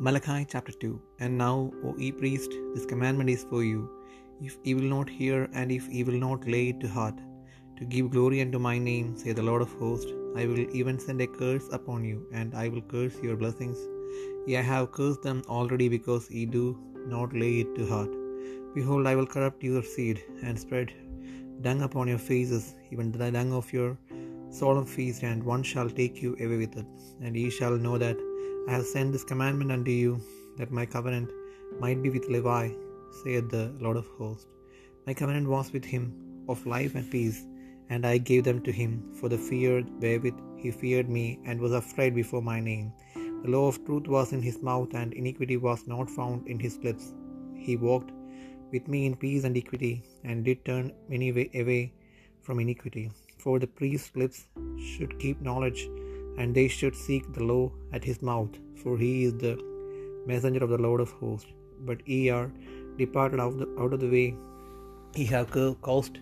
Malachi chapter 2 And now, O ye priest, this commandment is for you. If ye will not hear, and if ye will not lay it to heart, to give glory unto my name, say the Lord of hosts, I will even send a curse upon you, and I will curse your blessings. Yea, I have cursed them already because ye do not lay it to heart. Behold, I will corrupt your seed, and spread dung upon your faces, even the dung of your solemn feast, and one shall take you away with it. And ye shall know that I have sent this commandment unto you, that my covenant might be with Levi, saith the Lord of hosts. My covenant was with him of life and peace, and I gave them to him for the fear wherewith he feared me, and was afraid before my name. The law of truth was in his mouth, and iniquity was not found in his lips. He walked with me in peace and equity, and did turn many away from iniquity. For the priest's lips should keep knowledge, and they should seek the law at his mouth, for he is the messenger of the Lord of hosts. But ye are departed out of the, out of the way, ye have caused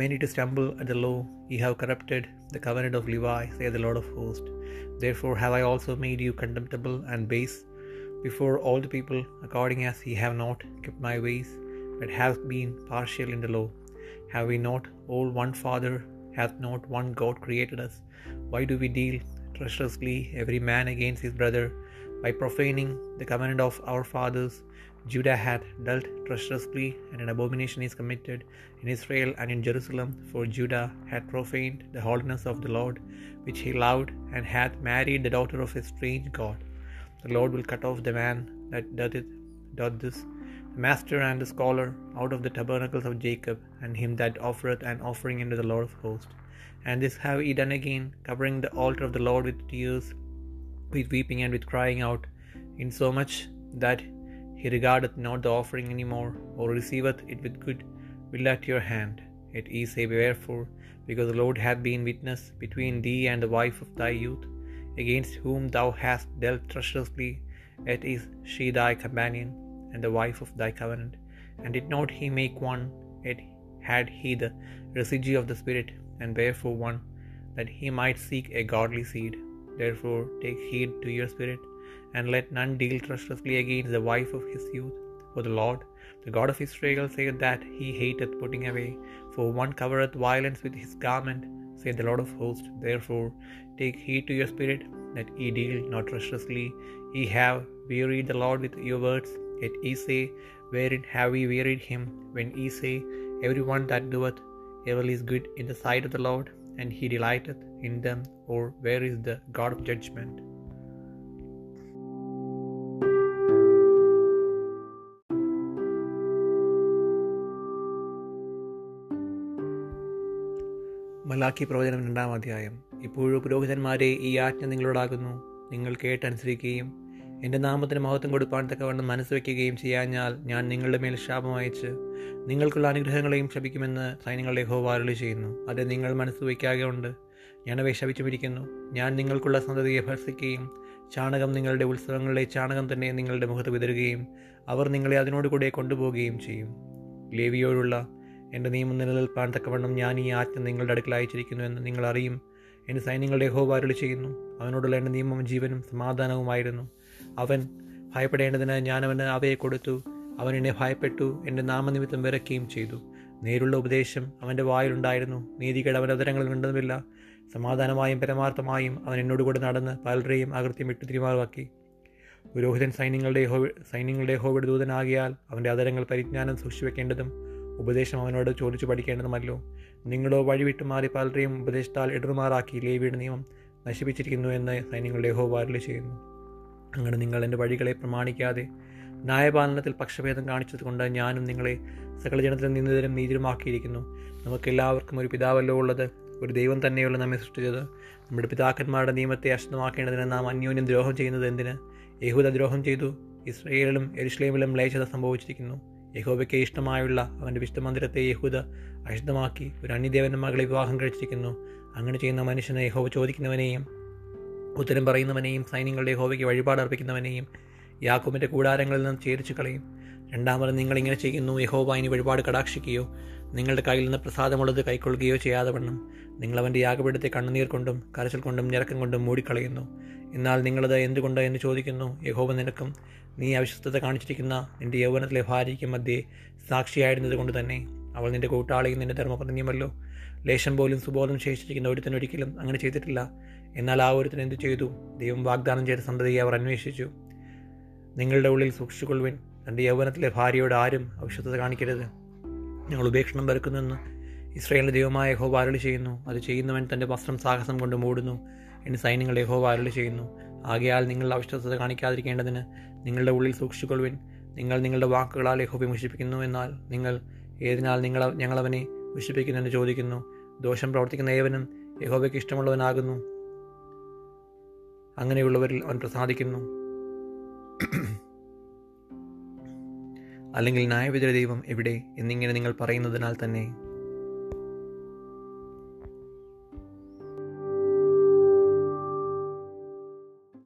many to stumble at the law, ye have corrupted the covenant of Levi, saith the Lord of hosts. Therefore have I also made you contemptible and base before all the people, according as ye have not kept my ways, but have been partial in the law. Have we not all one Father? Hath not one God created us? Why do we deal treacherously every man against his brother, by profaning the covenant of our fathers? Judah hath dealt treacherously, and an abomination is committed in Israel and in Jerusalem, for Judah hath profaned the holiness of the Lord, which he loved, and hath married the daughter of a strange God. The Lord will cut off the man that doth, it, doth this, the master and the scholar, out of the tabernacles of Jacob, and him that offereth an offering unto the Lord of hosts. And this have ye done again, covering the altar of the Lord with tears, with weeping and with crying out, insomuch that he regardeth not the offering any more, or receiveth it with good will at your hand. Yet ye say, Wherefore? Because the Lord hath been witness between thee and the wife of thy youth, against whom thou hast dealt treacherously, yet is she thy companion, and the wife of thy covenant. And did not he make one, yet had he the residue of the Spirit, and wherefore one, that he might seek a godly seed. Therefore take heed to your spirit, and let none deal treacherously against the wife of his youth. For the Lord, the God of Israel, saith that he hateth putting away, for one covereth violence with his garment, saith the Lord of hosts. Therefore take heed to your spirit, that ye deal not treacherously. Ye have wearied the Lord with your words, yet ye say, Wherein have we wearied him? When ye say, Every that doeth evil is good in the sight of the Lord, and he delighteth in them, or where is the God of judgment? Malachi പ്രവചനം രണ്ടാം അധ്യായം ഇപ്പോഴും പുരോഹിതന്മാരെ ഈ ആജ്ഞ നിങ്ങളോടാകുന്നു നിങ്ങൾ കേട്ടനുസരിക്കുകയും എന്റെ നാമത്തിന് മഹത്വം കൊടുപ്പാൻ തക്കവണ്ണം മനസ്സ് വയ്ക്കുകയും ചെയ്യാഞ്ഞാൽ ഞാൻ നിങ്ങളുടെ മേൽ ശാപം അയച്ച് നിങ്ങൾക്കുള്ള അനുഗ്രഹങ്ങളെയും ശപിക്കുമെന്ന് സൈന്യങ്ങളുടെ ഹോവാരളി ചെയ്യുന്നു. അത് നിങ്ങൾ മനസ്സ് വയ്ക്കാകൊണ്ട് ഞാനവയെ ശപിച്ചുമിരിക്കുന്നു. ഞാൻ നിങ്ങൾക്കുള്ള സന്തതിയെ ഭർസിക്കുകയും ചാണകം നിങ്ങളുടെ ഉത്സവങ്ങളിലെ ചാണകം തന്നെ നിങ്ങളുടെ മുഖത്ത് വിതരുകയും അവർ നിങ്ങളെ അതിനോട് കൂടെ കൊണ്ടുപോവുകയും ചെയ്യും. ലേവിയോടുള്ള എന്റെ നിയമം നിലനിൽപ്പാൻ തക്കവണ്ണം ഞാൻ ഈ ആജ്ഞ നിങ്ങളുടെ അടുക്കൽ അയച്ചിരിക്കുന്നു എന്ന് നിങ്ങൾ അറിയും. എന്റെ സൈന്യങ്ങളുടെ ഹോവാരളി ചെയ്യുന്നു. അവനോടുള്ള എന്റെ നിയമം ജീവനും സമാധാനവുമായിരുന്നു. അവൻ ഭയപ്പെടേണ്ടതിന് ഞാൻ അവയെ കൊടുത്തു. അവൻ എന്നെ ഭയപ്പെട്ടു. എന്റെ നാമനിമിത്തം വിറക്കുകയും ചെയ്തു. നേരുള്ള ഉപദേശം അവന്റെ വായിലുണ്ടായിരുന്നു. നീതികേട് അവന്റെ ഉണ്ടെന്നില്ല ഉണ്ടെന്നുമില്ല സമാധാനമായും പരമാർത്ഥമായും അവൻ എന്നോട് കൂടെ നടന്ന് പലരെയും അകൃത്യം വിട്ടു തിരുമാറുവാക്കി. പുരോഹിതൻ സൈന്യങ്ങളുടെ ഹോ സൈന്യങ്ങളുടെ ഹോവിഡ് ദൂതനാകിയാൽ അവന്റെ അതരങ്ങൾ പരിജ്ഞാനം സൂക്ഷിച്ചു ഉപദേശം അവനോട് ചോദിച്ചു പഠിക്കേണ്ടതുമല്ലോ. നിങ്ങളോ വഴിവിട്ട് മാറി പലരെയും ഉപദേശത്താൽ ഇടറുമാറാക്കി ലേവിയുടെ നിയമം നശിപ്പിച്ചിരിക്കുന്നു എന്ന് സൈന്യങ്ങളുടെ ഹോവാരിൽ ചെയ്യുന്നു. അങ്ങനെ നിങ്ങൾ എന്റെ വഴികളെ പ്രമാണിക്കാതെ ന്യായപാലനത്തിൽ പക്ഷഭേദം കാണിച്ചതുകൊണ്ട് ഞാനും നിങ്ങളെ സകല ജനത്തിൽ നിന്നിതരം നീതിരുമാക്കിയിരിക്കുന്നു. നമുക്കെല്ലാവർക്കും ഒരു പിതാവല്ലോ ഉള്ളത് ഒരു ദൈവം തന്നെയുള്ള നമ്മെ സൃഷ്ടിച്ചത്. നമ്മുടെ പിതാക്കന്മാരുടെ നിയമത്തെ അശ്വതമാക്കേണ്ടതിന് നാം അന്യോന്യം ദ്രോഹം ചെയ്യുന്നത് എന്തിന്? യഹൂദ ദ്രോഹം ചെയ്തു ഇസ്രയേലിലും എരുഷ്ലേമിലും ലേശത സംഭവിച്ചിരിക്കുന്നു. യഹോബയ്ക്ക് ഇഷ്ടമായുള്ള അവന്റെ വിശുദ്ധമന്ദിരത്തെ യഹൂദ അശുദ്ധമാക്കി ഒരു അന്യദേവന്റെ മകളെ വിവാഹം കഴിച്ചിരിക്കുന്നു. അങ്ങനെ ചെയ്യുന്ന മനുഷ്യനെ യഹോവ ചോദിക്കുന്നവനെയും ഉത്തരം പറയുന്നവനെയും സൈന്യങ്ങളുടെ ഹോവയ്ക്ക് വഴിപാട് അർപ്പിക്കുന്നവനെയും യാക്കോബിന്റെ കൂടാരങ്ങളിൽ നിന്നും ചേരിച്ചു കളയും. രണ്ടാമത് നിങ്ങളിങ്ങനെ ചെയ്യുന്നു യഹോവ ഇനി വഴിപാട് കടാക്ഷിക്കുകയോ നിങ്ങളുടെ കയ്യിൽ നിന്ന് പ്രസാദമുള്ളത് കൈക്കൊള്ളുകയോ ചെയ്യാതെ വണ്ണം. നിങ്ങൾ അവന്റെ യാഗപീഠത്തെ കണ്ണുനീർ കൊണ്ടും കരച്ചിൽ കൊണ്ടും ഞരക്കം കൊണ്ടും മൂടിക്കളയുന്നു. എന്നാൽ നിങ്ങളത് എന്തുകൊണ്ട് എന്ന് ചോദിക്കുന്നു. യഹോവ നിനക്കും നീ അവിശ്വസ്തത കാണിച്ചിരിക്കുന്ന നിന്റെ യൗവനത്തിലെ ഭാര്യയ്ക്കും മധ്യേ സാക്ഷിയായിരുന്നത് കൊണ്ട് തന്നെ. അവൾ നിന്റെ കൂട്ടാളിയും നിന്റെ ധർമ്മപത്നിയുമല്ലോ ലേശം പോലും സുബോധം ശേഷിച്ചിരിക്കുന്ന ഒരുത്തനൊരിക്കലും അങ്ങനെ ചെയ്തിട്ടില്ല. എന്നാൽ ആ ഒരുത്തൻ എന്തു ചെയ്തു? ദൈവം വാഗ്ദാനം ചെയ്ത സന്തതിയെ അവർ അന്വേഷിച്ചു. നിങ്ങളുടെ ഉള്ളിൽ സൂക്ഷിച്ചുകൊള്ളുവിൻ. തന്റെ യൗവനത്തിലെ ഭാര്യയോട് ആരും അവിശ്വസത കാണിക്കരുത്. ഞങ്ങൾ ഉപേക്ഷണം വരുക്കുന്നെന്ന് ഇസ്രയേലിന്റെ ദൈവമായ യഹോവ അരുളി ചെയ്യുന്നു. അത് ചെയ്യുന്നവൻ തന്റെ വസ്ത്രം സാഹസം കൊണ്ട് മൂടുന്നു. എന്ന് സൈന്യങ്ങൾ യഹോവ അരുളി ചെയ്യുന്നു. ആകയാൽ നിങ്ങൾ അവിശ്വസത കാണിക്കാതിരിക്കേണ്ടതിന് നിങ്ങളുടെ ഉള്ളിൽ സൂക്ഷിച്ചുകൊള്ളുവിൻ. നിങ്ങൾ നിങ്ങളുടെ വാക്കുകളാൽ യഹോവയെ മുഷിപ്പിക്കുന്നു എന്നാൽ നിങ്ങൾ ഏതിനാൽ നിങ്ങൾ ഞങ്ങളവനെ മുഷിപ്പിക്കുന്നെന്ന് ചോദിക്കുന്നു. ദോഷം പ്രവർത്തിക്കുന്ന ഏവനും യഹോബയ്ക്ക് ഇഷ്ടമുള്ളവനാകുന്നു. അങ്ങനെയുള്ളവരിൽ അവൻ പ്രസാദിക്കുന്നു. അല്ലെങ്കിൽ ന്യായവിധിയുടെ ദൈവം എവിടെ എന്നിങ്ങനെ നിങ്ങൾ പറയുന്നതിനാൽ തന്നെ